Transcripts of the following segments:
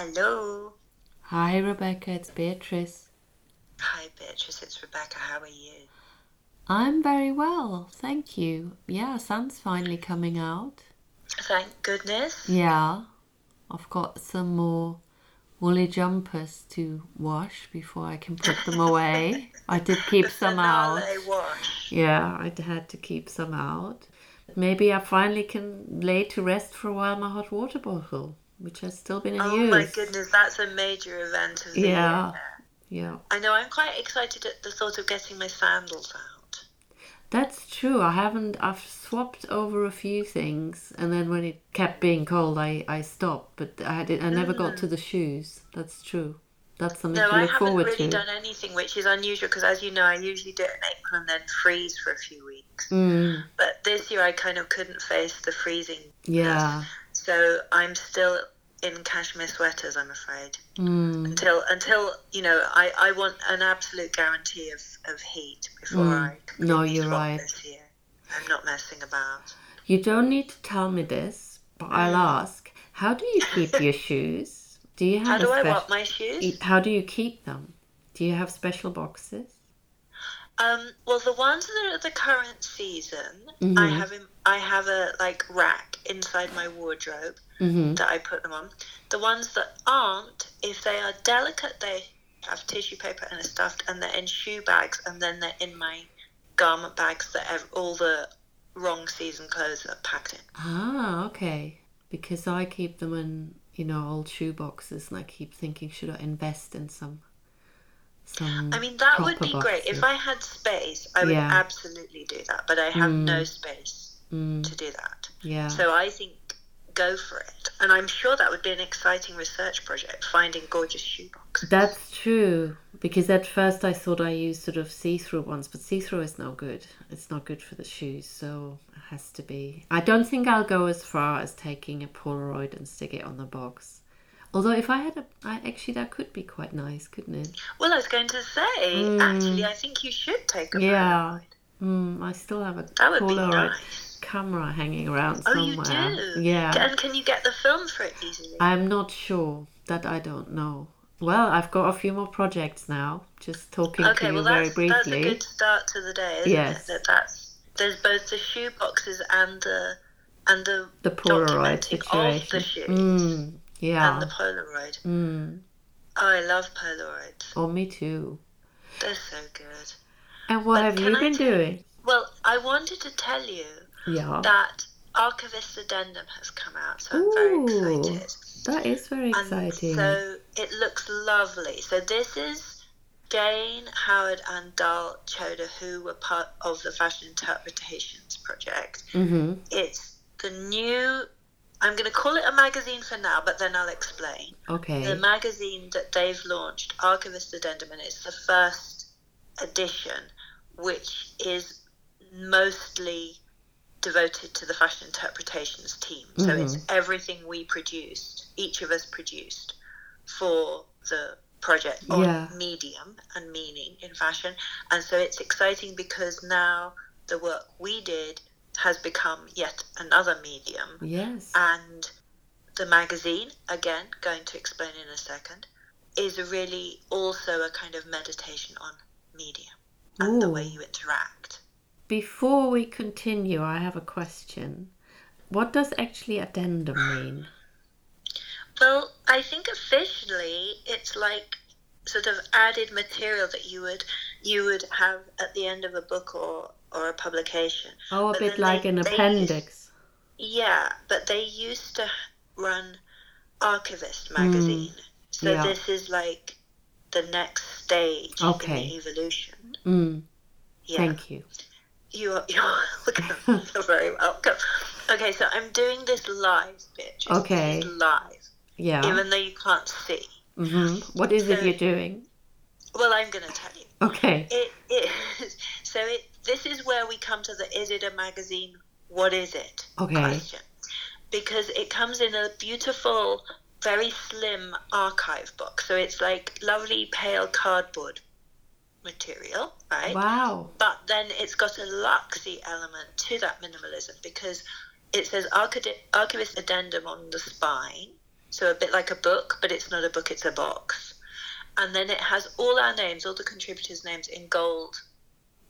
Hello. Hi, Rebecca. It's Beatrice. Hi, Beatrice. It's Rebecca. How are you? I'm very well, thank you. Yeah, sun's finally coming out. Thank goodness. Yeah, I've got some more woolly jumpers to wash before I can put them away. I did keep The some out. wash. Yeah, I had to keep some out. Maybe I finally can lay to rest for a while my hot water bottle, which has still been in Oh use. my goodness, that's a major event of the Yeah. year. Yeah, I know. I'm quite excited at the thought of getting my sandals out. that's true. I haven't. I've swapped over a few things, and then when it kept being cold, I I stopped. But I did. I never got to the shoes. That's true. That's something No, to I look haven't forward really to. done anything, which is unusual because, as you know, I usually do it in April and then freeze for a few weeks. Mm, But this year, I kind of couldn't face the freezing, yeah. So I'm still in cashmere sweaters. I'm afraid. Mm, until until you know I, I want an absolute guarantee of, of heat before Mm. I No, you're right. this year. I'm not messing about. you don't need to tell me this, but I'll ask. How do you keep your shoes? Do you have How do I spec- want my shoes? How do you keep them? Do you have special boxes? Um, well, the ones that are the current season, I Mhm. have in, I have a like rack inside my wardrobe Mm-hmm. that I put them on. The ones that aren't, if they are delicate, they have tissue paper and are stuffed, and they're in shoe bags, and then they're in my garment bags that have all the wrong season clothes are packed in. Ah, okay. Because I keep them in, you know, old shoe boxes, and I keep thinking, should I invest in some? Some. I mean, that would be great. If I had space, I would Yeah. absolutely do that. But I have no space Mm, to do that. yeah. So I think go for it. And I'm sure that would be an exciting research project, finding gorgeous shoeboxes. That's true. Because at first I thought I used sort of see-through ones, but see-through is no good. It's not good for the shoes, so it has to be. I don't think I'll go as far as taking a Polaroid and stick it on the box. Although if I had a, I, actually that could be quite nice, couldn't it? Well, I was going to say, Mm. actually, I think you should take a Yeah. Polaroid. Mm, I still have a That would be nice. Camera hanging around somewhere. Oh, you do? Yeah. And can you get the film for it easily? I'm not sure. That I don't know. Well, I've got a few more projects now. Just talking okay, to you well, very that's, that's a briefly. good start to the day, isn't Yes. it? That that's, there's both the shoe boxes and the, and the, the Polaroid documenting of the situation. shoes Mm, yeah. and the Polaroid. Mm. Oh, I love Polaroids. Oh, me too. They're so good. And what But have you I been doing? Well, I wanted to tell you Yeah. that Archivist Addendum has come out, so I'm very excited. That is very And exciting. so it looks lovely. So this is Jane, Howard, and Dal Chodha, who were part of the Fashion Interpretations project. hmm It's the new. I'm going to call it a magazine for now, but then I'll explain. Okay. the magazine that they've launched, Archivist Addendum, and it's the first edition, which is mostly devoted to the fashion interpretations team. So it's mm-hmm. everything we produced, each of us produced for the project on Yeah. medium and meaning in fashion. And so it's exciting because now the work we did has become yet another medium yes. and the magazine again going to explain in a second is really also a kind of meditation on media and the way you interact Before we continue, I have a question. What does actually addendum mean? well i think officially it's like sort of added material that you would you would have at the end of a book or or a publication Oh, a But bit like they- an they appendix. Yeah, but they used to run Archivist magazine. so Hmm. yeah. this is like the next stage Okay. in the evolution. Mm, Yeah. Thank you. You're, very welcome. Okay, so I'm doing this live, bitch. Okay. Live, Yeah. even though you can't see. Mm-hmm. What is it you're doing? Well, I'm going to tell you. Okay. It is. So it, this is where we come to the is it a magazine? What is it? Okay. question. Because it comes in a beautiful, very slim archive book. So it's like lovely pale cardboard material, right? Wow. But then it's got a luxy element to that minimalism because it says archivist addendum on the spine so a bit like a book, but it's not a book; it's a box. And then it has all our names, all the contributors' names in gold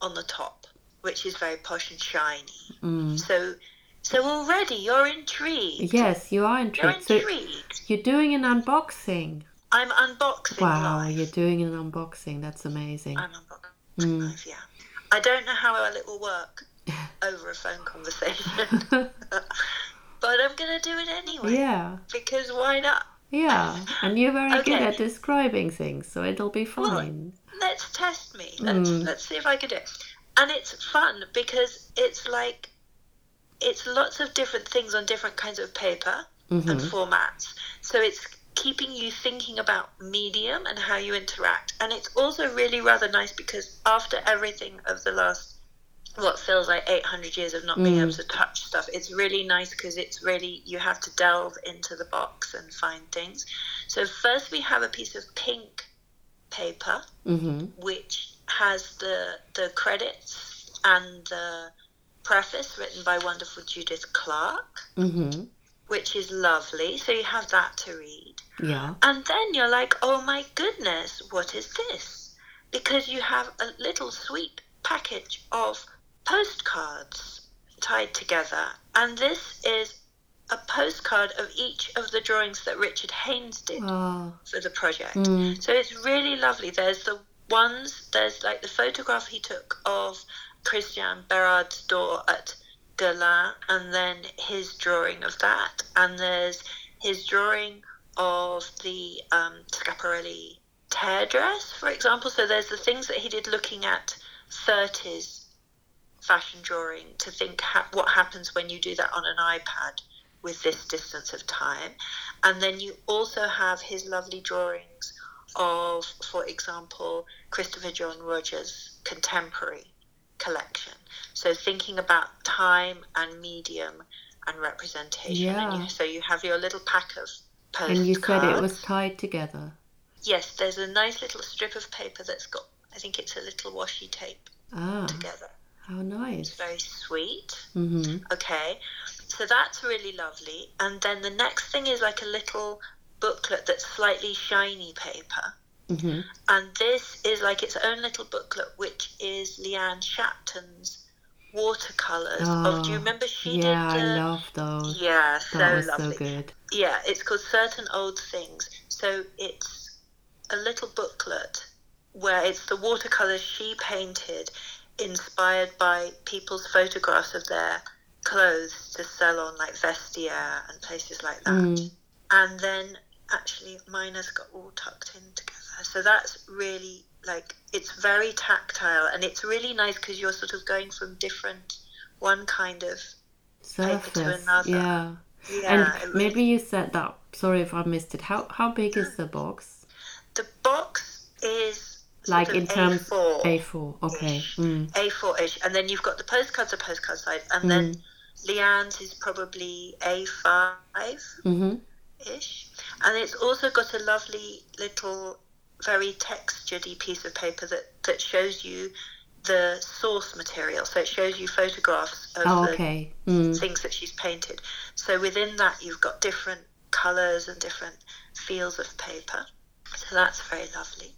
on the top, which is very posh and shiny. Mm. So, so already you're intrigued. Yes, you are intrigued. You're intrigued. So intrigued. you're doing an unboxing. I'm unboxing Wow, live. you're doing an unboxing. That's amazing. I'm unboxing Mm. live. Yeah. I don't know how well it will work over a phone conversation, but I'm gonna do it anyway. yeah, Because why not? yeah. And you're very good at describing things, so it'll be Well, fine. Let's test me. Let's Mm. let's see if I can do it. And it's fun because it's like it's lots of different things on different kinds of paper and hmm formats. So it's keeping you thinking about medium and how you interact. And it's also really rather nice because after everything of the last what feels like 800 years of not being Mm. able to touch stuff, it's really nice because it's really you have to delve into the box and find things. So first we have a piece of pink paper hmm which has the the credits and the preface written by wonderful Judith Clark, hmm which is lovely. So you have that to read. Yeah. And then you're like, oh my goodness, what is this? Because you have a little sweet package of postcards tied together. And this is a postcard of each of the drawings that Richard Haynes did Oh. for the project. Mm. So it's really lovely. There's the ones, there's like the photograph he took of Christian Berard's door at Guerlain, and then his drawing of that. And there's his drawing of the um, Schiaparelli tear dress, for example. So there's the things that he did looking at 30s fashion drawing to think ha- what happens when you do that on an iPad with this distance of time. And then you also have his lovely drawings of, for example, Christopher John Rogers' contemporary collection. So thinking about time and medium and representation. And Yeah. you, so you have your little pack of postcards. And you said it was tied together. Yes, there's a nice little strip of paper that's got, I think it's a little washi tape Ah, together. how It's nice. very sweet. hmm Okay, so that's really lovely. And then the next thing is like a little booklet that's slightly shiny paper. hmm And this is like its own little booklet, which is Leanne Shapton's watercolors. of, do you Oh, remember she Yeah, did? I the- love those. Yeah, so that was lovely. so good. Yeah, it's called Certain Old Things. So it's a little booklet where it's the watercolors she painted, inspired by people's photographs of their clothes to sell on like Vestiaire and places like that. Mm. And then actually mine has got all tucked in together. So that's really like it's very tactile and it's really nice because you're sort of going from different one kind of Paper to another. Yeah. yeah and really- maybe you said that. Sorry if I missed it. How how big is the box? The box is Like in terms A4, A4. Okay. Mm. A4-ish, and then you've got the postcards, the postcard size, and then Mm. Leanne's is probably A5-ish, hmm and it's also got a lovely little, very textured piece of paper that that shows you the source material. So it shows you photographs of Oh, the. Mm. things that she's painted. So within that, you've got different colours and different feels of paper. So that's very lovely.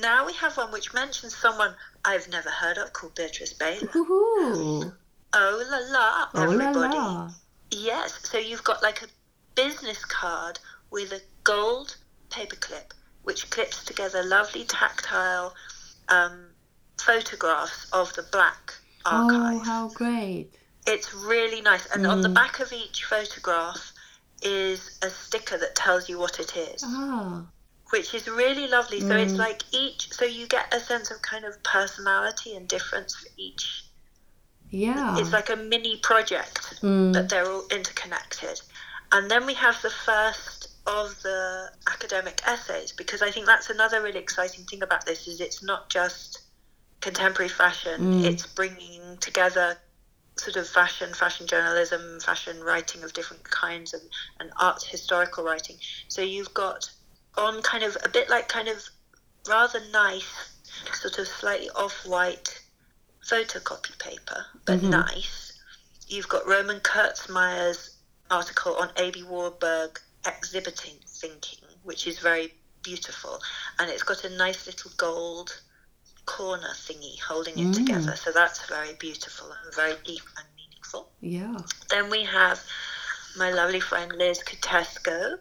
Now we have one which mentions someone I've never heard of called Beatrice Behlen. Woohoo! Oh la la, Oh la everybody. la. Yes, so you've got like a business card with a gold paperclip which clips together lovely tactile um, photographs of the BLAAK archive. Oh, how great. It's really nice. And on the Mm. back of each photograph is a sticker that tells you what it is, Ah. which is really lovely. So it's Mm. like each, so you get a sense of kind of personality and difference for each. Yeah. It's like a mini project, Mm. but they're all interconnected. And then we have the first of the academic essays because I think that's another really exciting thing about this is it's not just contemporary fashion, Mm. it's bringing together sort of fashion, fashion journalism, fashion writing of different kinds and, and art historical writing. So you've got on kind of a bit like kind of rather nice, sort of slightly off white photocopy paper, but Mhm. nice. You've got Roman Kurzmeyer's article on Aby Warburg exhibiting thinking, which is very beautiful, and it's got a nice little gold corner thingy holding it Mm. together. So that's very beautiful and very deep and meaningful. Yeah. Then we have my lovely friend Liz Kutesko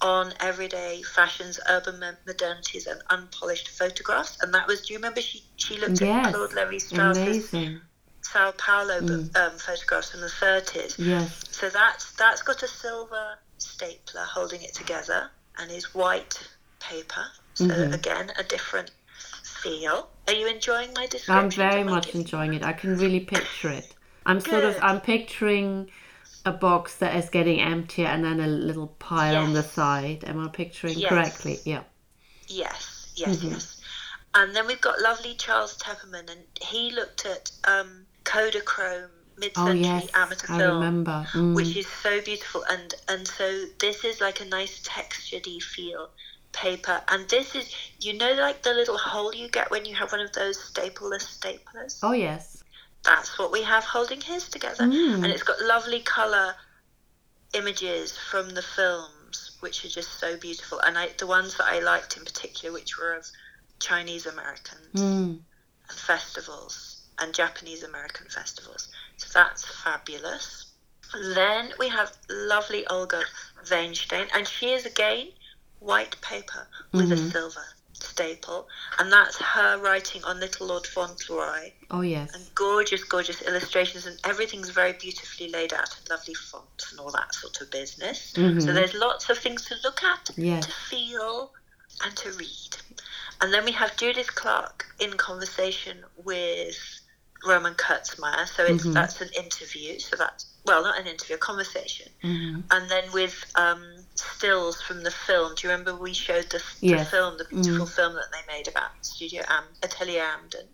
on everyday fashions, urban modernities, and unpolished photographs. And that was, do you remember she, she looked Yes. at Claude Levi Strauss's Amazing. Sao Paulo Mm. um, photographs from the 30s? Yes. So that's that's got a silver stapler holding it together and is white paper. So Mhm. again, a different feel. Are you enjoying my description? I'm very much enjoying it. I can really picture it. I'm sort of I'm picturing a box that is getting emptier and then a little pile on the side. Am I picturing Yes. correctly? Yeah. Yes, yes, Mhm. yes. And then we've got lovely Charles Tepperman, and he looked at um, Kodachrome Oh mid-century yes, amateur I film, remember. Mm. which is so beautiful. And and so this is like a nice textured feel paper, and this is you know like the little hole you get when you have one of those stapleless staplers. Oh yes. That's what we have holding his together, Mm. and it's got lovely color images from the films, which are just so beautiful. And I, the ones that I liked in particular, which were of Chinese Americans Mm. and festivals and Japanese American festivals. So that's fabulous. Then we have lovely Olga Vainshtein, and she is again white paper with a Mhm. silver staple, and that's her writing on Little Lord Fauntleroy Oh yes. and gorgeous, gorgeous illustrations, and everything's very beautifully laid out and lovely fonts and all that sort of business. Mhm. So there's lots of things to look at, Yes. to feel, and to read. And then we have Judith Clark in conversation with Roman Kurzmeyer. So it's Mhm. that's an interview. So that's well, not an interview, a conversation. hmm And then with um, stills from the film. Do you remember we showed the, the Yes. film, the beautiful Mm. film that they made about Studio Am- Atelier Amden?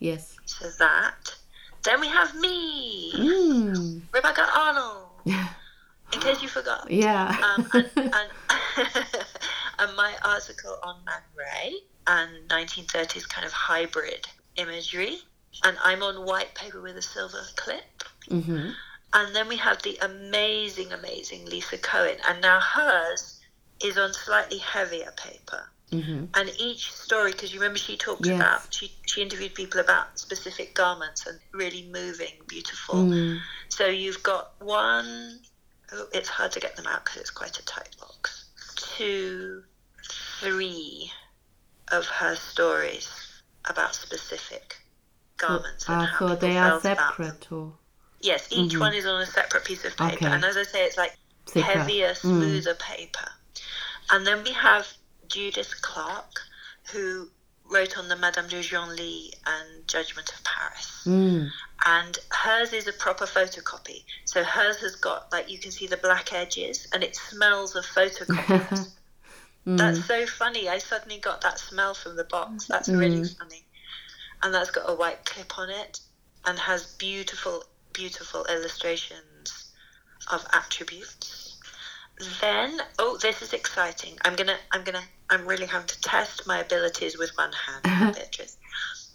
Yes. So that. Then we have me, Mm. Rebecca Arnold. In case you forgot. yeah. Um, and, and, and my article on Man Ray and 1930s kind of hybrid imagery. And I'm on white paper with a silver clip. hmm And then we have the amazing, amazing Lisa Cohen. And now hers is on slightly heavier paper. hmm And each story, because you remember she talked Yes. about, she, she interviewed people about specific garments and really moving, beautiful. Mm. So you've got one, oh, it's hard to get them out because it's quite a tight box. Two, three of her stories about specific garments. and I how thought people they are felt about them. separate or Yes, each Mhm. one is on a separate piece of paper. Okay. And as I say, it's like thicker. heavier, Mm. smoother paper. And then we have Judith Clark, who wrote on the Madame de Genlis and Judgment of Paris. Mm. And hers is a proper photocopy. So hers has got, like, you can see the black edges and it smells of photocopies. Mm. That's so funny. I suddenly got that smell from the box. That's really Mm. funny. And that's got a white clip on it and has beautiful, beautiful illustrations of attributes. Then, oh, this is exciting. I'm gonna, I'm gonna, I'm really having to test my abilities with one hand, Beatrice,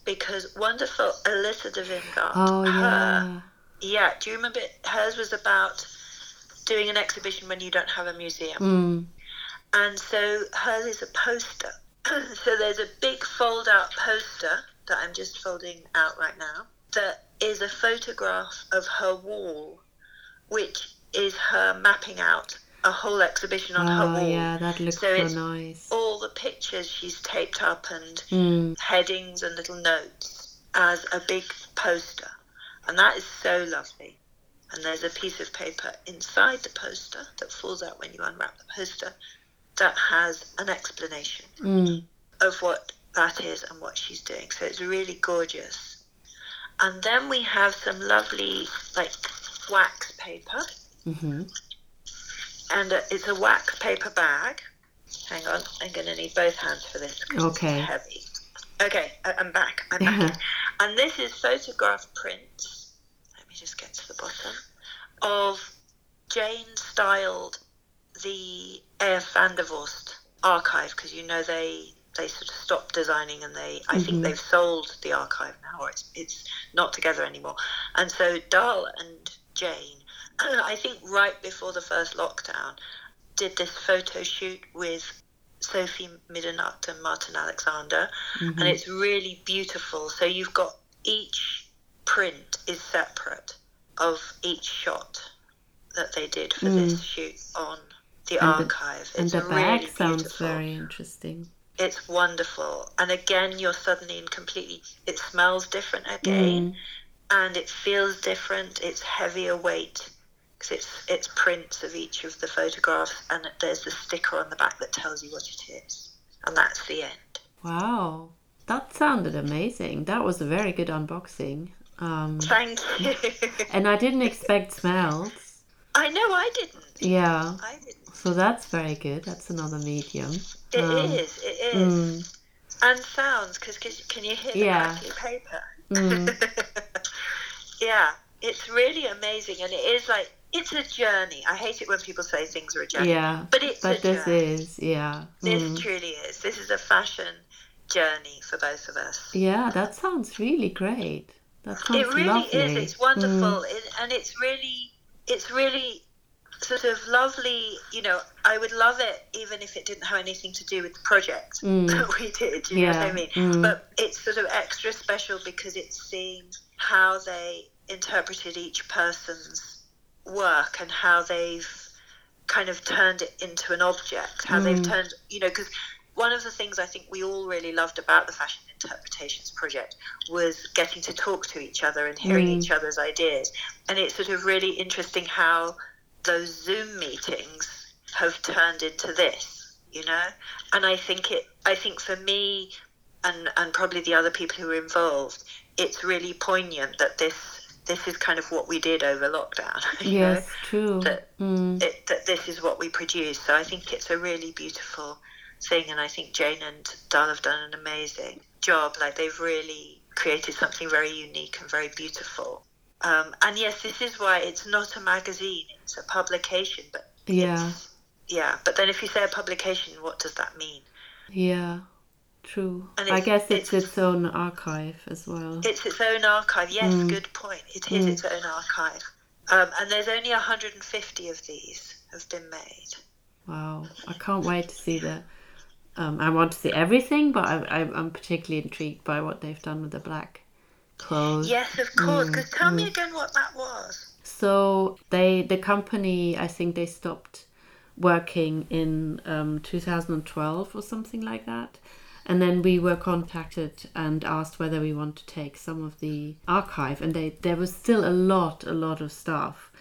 because wonderful Alyssa de Vingard. oh her, yeah. yeah. Do you remember hers was about doing an exhibition when you don't have a museum? Mm. and so hers is a poster. so there's a big fold out poster that I'm just folding out right now that is a photograph of her wall, which is her mapping out a whole exhibition on her Oh wall. yeah, that looks So so, it's nice. All the pictures she's taped up and Mm. headings and little notes as a big poster. And that is so lovely. And there's a piece of paper inside the poster that falls out when you unwrap the poster that has an explanation Mm. of what that is and what she's doing. So it's really gorgeous. And then we have some lovely, like, wax paper. hmm And uh, it's a wax paper bag. Hang on, I'm going to need both hands for this Okay. it's heavy. Okay, I- I'm back. I'm back. and this is photograph prints. Let me just get to the bottom of Jane styled the A.F. Vandevorst archive because you know they they sort of stopped designing and they I think Mhm. they've sold the archive now or it's it's not together anymore. And so Dal and Jane, I think right before the first lockdown, did this photo shoot with Sophie Middenat and Martin Alexander, Mm-hmm. and it's really beautiful. So you've got each print is separate of each shot that they did for this shoot on the Mm. And the- archive. and it's the bag really sounds beautiful. very interesting. It's wonderful, and again, you're suddenly in completely. It smells different again, Mm. and it feels different. It's heavier weight because it's it's prints of each of the photographs, and there's the sticker on the back that tells you what it is, and that's the end. Wow, that sounded amazing. That was a very good unboxing. Um, Thank you. and I didn't expect smells. I know I didn't. Yeah, I didn't. so that's very good. That's another medium. It Um, is. It is. And sounds, because can you hear the Yeah. paper? Mm. yeah, it's really amazing, and it is like it's a journey. I hate it when people say things are a journey, Yeah, but it's but this journey. is yeah. This Mm. truly is. This is a fashion journey for both of us. Yeah, that sounds really great. That sounds It really lovely. is. It's wonderful, Mm. it, and it's really, it's really sort of lovely. You know, I would love it even if it didn't have anything to do with the project Mm. that we did. You know what I mean? Mm. But it's sort of extra special because it's seeing how they interpreted each person's work and how they've kind of turned it into an object. How they've Mm. turned, you know, because one of the things I think we all really loved about the Fashion Interpretations project was getting to talk to each other and hearing Mm. each other's ideas. And it's sort of really interesting how those Zoom meetings have turned into this, you know? And I think it, I think for me and, and probably the other people who were involved, it's really poignant that this, this is kind of what we did over lockdown. you know? Yes, true. That- Mm. it, that this is what we produce. So I think it's a really beautiful thing, and I think Jane and Dal have done an amazing job. Like they've really created something very unique and very beautiful. Um, and yes, this is why it's not a magazine; it's a publication. But Yeah, yeah, but then if you say a publication, what does that mean? yeah, true. And I it's- guess it's it's- its own archive as well. It's its own archive. Yes, Mm. good point. It is Mm. its own archive. Um, and there's only 150 of these have been made. Wow, I can't wait to see the. Um, I want to see everything, but I, I, I'm particularly intrigued by what they've done with the BLAAK clothes. Yes, of course. Mm, Because tell me again what that was. So they, the company, I think they stopped working in um, 2012 or something like that. And then we were contacted and asked whether we want to take some of the archive, and they there was still a lot, a lot of stuff.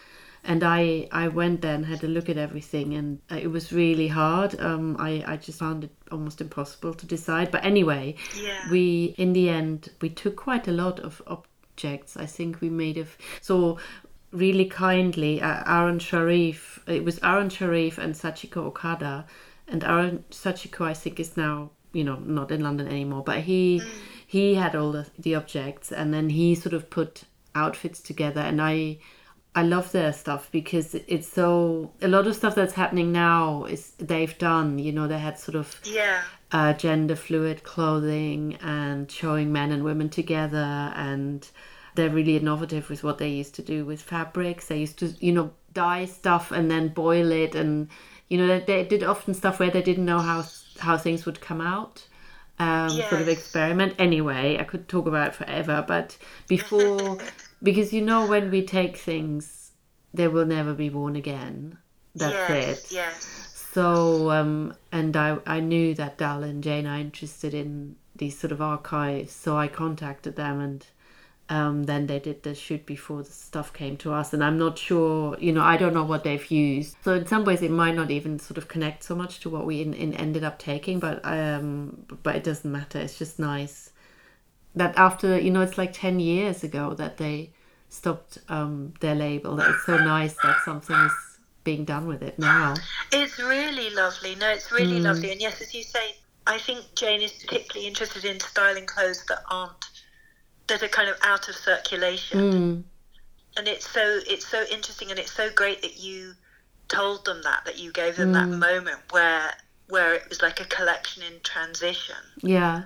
And I I went there and had a look at everything, and uh, it was really hard. Um, I I just found it almost impossible to decide. But anyway, Yeah. we in the end we took quite a lot of objects i think we made of so really kindly uh, aaron sharif it was aaron sharif and sachiko okada and aaron sachiko i think is now you know not in london anymore but he he had all the, the objects and then he sort of put outfits together and i I love their stuff because it's so a lot of stuff that's happening now is they've done. You know, they had sort of Yeah. uh, gender fluid clothing and showing men and women together and they're really innovative with what they used to do with fabrics they used to you know dye stuff and then boil it and you know they, they did often stuff where they didn't know how how things would come out um, sort of experiment anyway i could talk about it forever but before because you know when we take things they will never be worn again that's yes, it Yes. so, um, and I, I knew that Dal and Jane are interested in these sort of archives, so I contacted them and um, then they did the shoot before the stuff came to us. And I'm not sure, you know, I don't know what they've used. So, in some ways, it might not even sort of connect so much to what we in, in ended up taking, but, um, but it doesn't matter. It's just nice that after, you know, it's like 10 years ago that they stopped um, their label. That it's so nice that something is being done with it now. It's really lovely. No, it's Mm. really lovely. And yes, as you say, I think Jane is particularly interested in styling clothes that aren't that are kind of out of circulation. Mm. And it's so it's so interesting and it's so great that you told them that that you gave them that Mm. moment where where it was like a collection in transition. Yeah,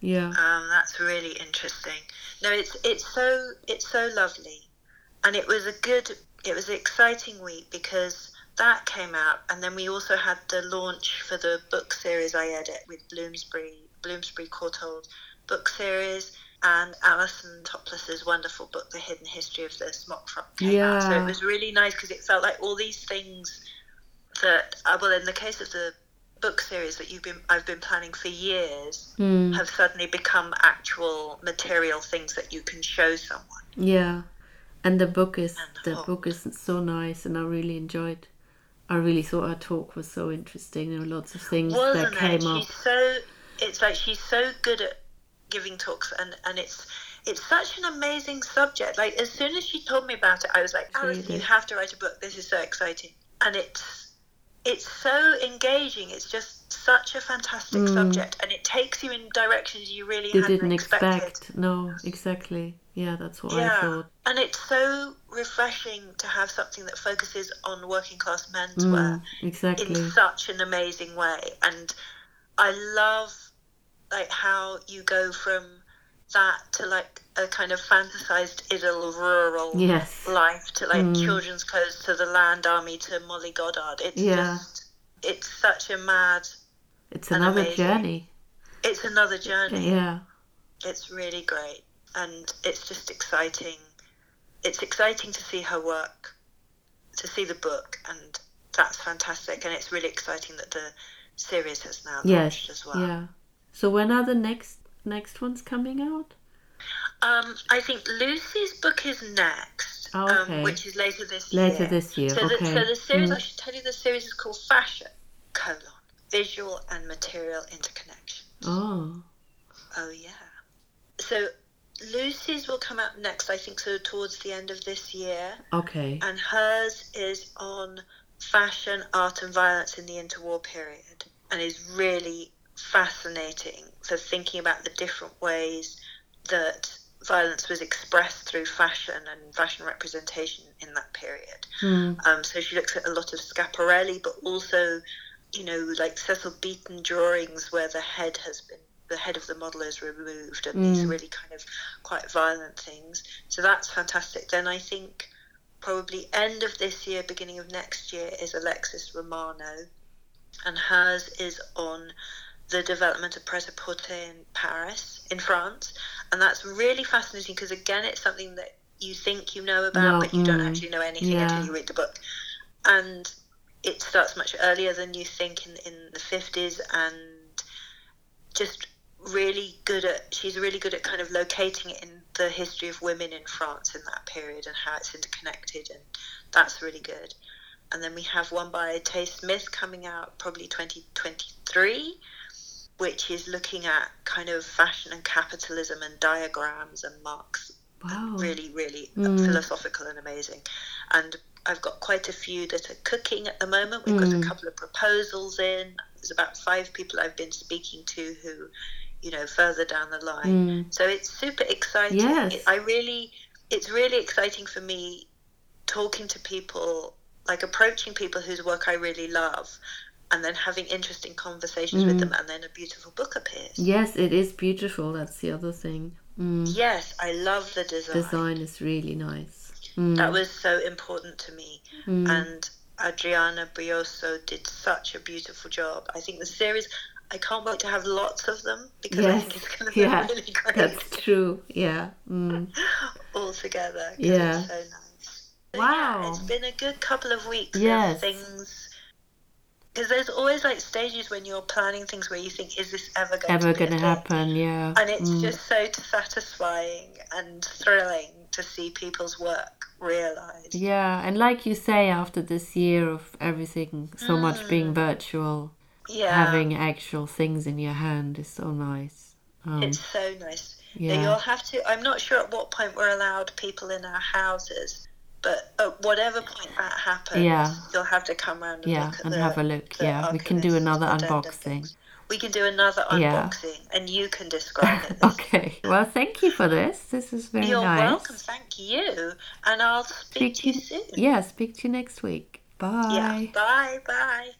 yeah, Um, that's really interesting. No, it's it's so it's so lovely, and it was a good it was an exciting week because that came out, and then we also had the launch for the book series I edit with Bloomsbury Bloomsbury Courtauld book series and Alison Toplis's wonderful book, The Hidden History of the Smock Frock. Came Yeah. Out. So it was really nice because it felt like all these things that, uh, well, in the case of the book series that you've been, I've been planning for years, Mm. have suddenly become actual material things that you can show someone. Yeah, and the book is And the hope. book is so nice, and I really enjoyed. I really thought our talk was so interesting. There were lots of things Wasn't that came it? up. She's so. It's like she's so good at giving talks, and and it's it's such an amazing subject. Like as soon as she told me about it, I was like, Really? you have to write a book. This is so exciting, and it's it's so engaging. It's just such a fantastic Mm. subject, and it takes you in directions you really You hadn't didn't expected. expect. No, exactly. Yeah, that's what I Yeah, thought. and it's so refreshing to have something that focuses on working class menswear Mm, exactly. in such an amazing way and i love like how you go from that to like a kind of fantasized idyll of rural Yes. life to like Mm. children's clothes to the land army to molly goddard it's Yeah. just it's such a mad It's another amazing. journey. it's another journey Yeah. it's really great and it's just exciting it's exciting to see her work to see the book and that's fantastic and it's really exciting that the series has now launched as well Yeah. So when are the next next ones coming out? um, i think lucy's book is next Oh, okay. um, which is later this Later year Later this year. so, okay. the, so the series Mm. i should tell you the series is called fashion colon visual and material interconnection Oh. Oh yeah. So Lucy's will come out next, I think, so towards the end of this year, Okay. and hers is on fashion, art, and violence in the interwar period, and is really fascinating for thinking about the different ways that violence was expressed through fashion and fashion representation in that period. Mm. Um, so she looks at a lot of Schiaparelli, but also, you know, like Cecil Beaton drawings where the head has been, the head of the model is removed, and these Mm. really kind of quite violent things. So that's fantastic. Then I think probably end of this year, beginning of next year is Alexis Romano, and hers is on the development of pret-a-porter in Paris, in France, and that's really fascinating because again, it's something that you think you know about, but you don't mm, actually know anything yeah. until you read the book. And it starts much earlier than you think in, in the 50s and just really good at she's really good at kind of locating it in the history of women in France in that period and how it's interconnected and that's really good and then we have one by Tay Smith coming out probably 2023 which is looking at kind of fashion and capitalism and diagrams and marks Wow. really really Mm. philosophical and amazing and I've got quite a few that are cooking at the moment. We've got Mm. a couple of proposals in. There's about five people I've been speaking to who, you know, further down the line. Mm. So it's super exciting. Yes. It- I really, it's really exciting for me talking to people, like approaching people whose work I really love, and then having interesting conversations with Mm. them, and then a beautiful book appears. Yes, it is beautiful. That's the other thing. Mm. Yes, I love the design. Design is really nice. Mm. That was so important to me. Mm. and Adriana Brioso did such a beautiful job. I think the series, I can't wait to have lots of them because I think it's going to be yeah, really great That's true. Yeah. Mm. all together. Yeah. It's so nice. Wow. Yeah, it's been a good couple of weeks Yes. things. Because there's always like stages when you're planning things where you think, is this ever going Ever to be gonna happen? Yeah. And it's Mm. just so satisfying and thrilling to see people's work realized. Yeah, and like you say, after this year of everything so much being virtual, Mm. Yeah. having actual things in your hand is so nice. Um, It's so nice. Yeah. yeah. You'll have to. I'm not sure at what point we're allowed people in our houses, but at whatever point that happens, Yeah. you'll have to come round and yeah, look at and the, have a look. Yeah, we can do another unboxing. We can do another Yeah. unboxing, and you can describe it. okay. Well, thank you for this. This is very You're nice. welcome. Thank you, and I'll speak, to you soon. Yeah, speak to you next week. Bye. Yeah. Bye. Bye.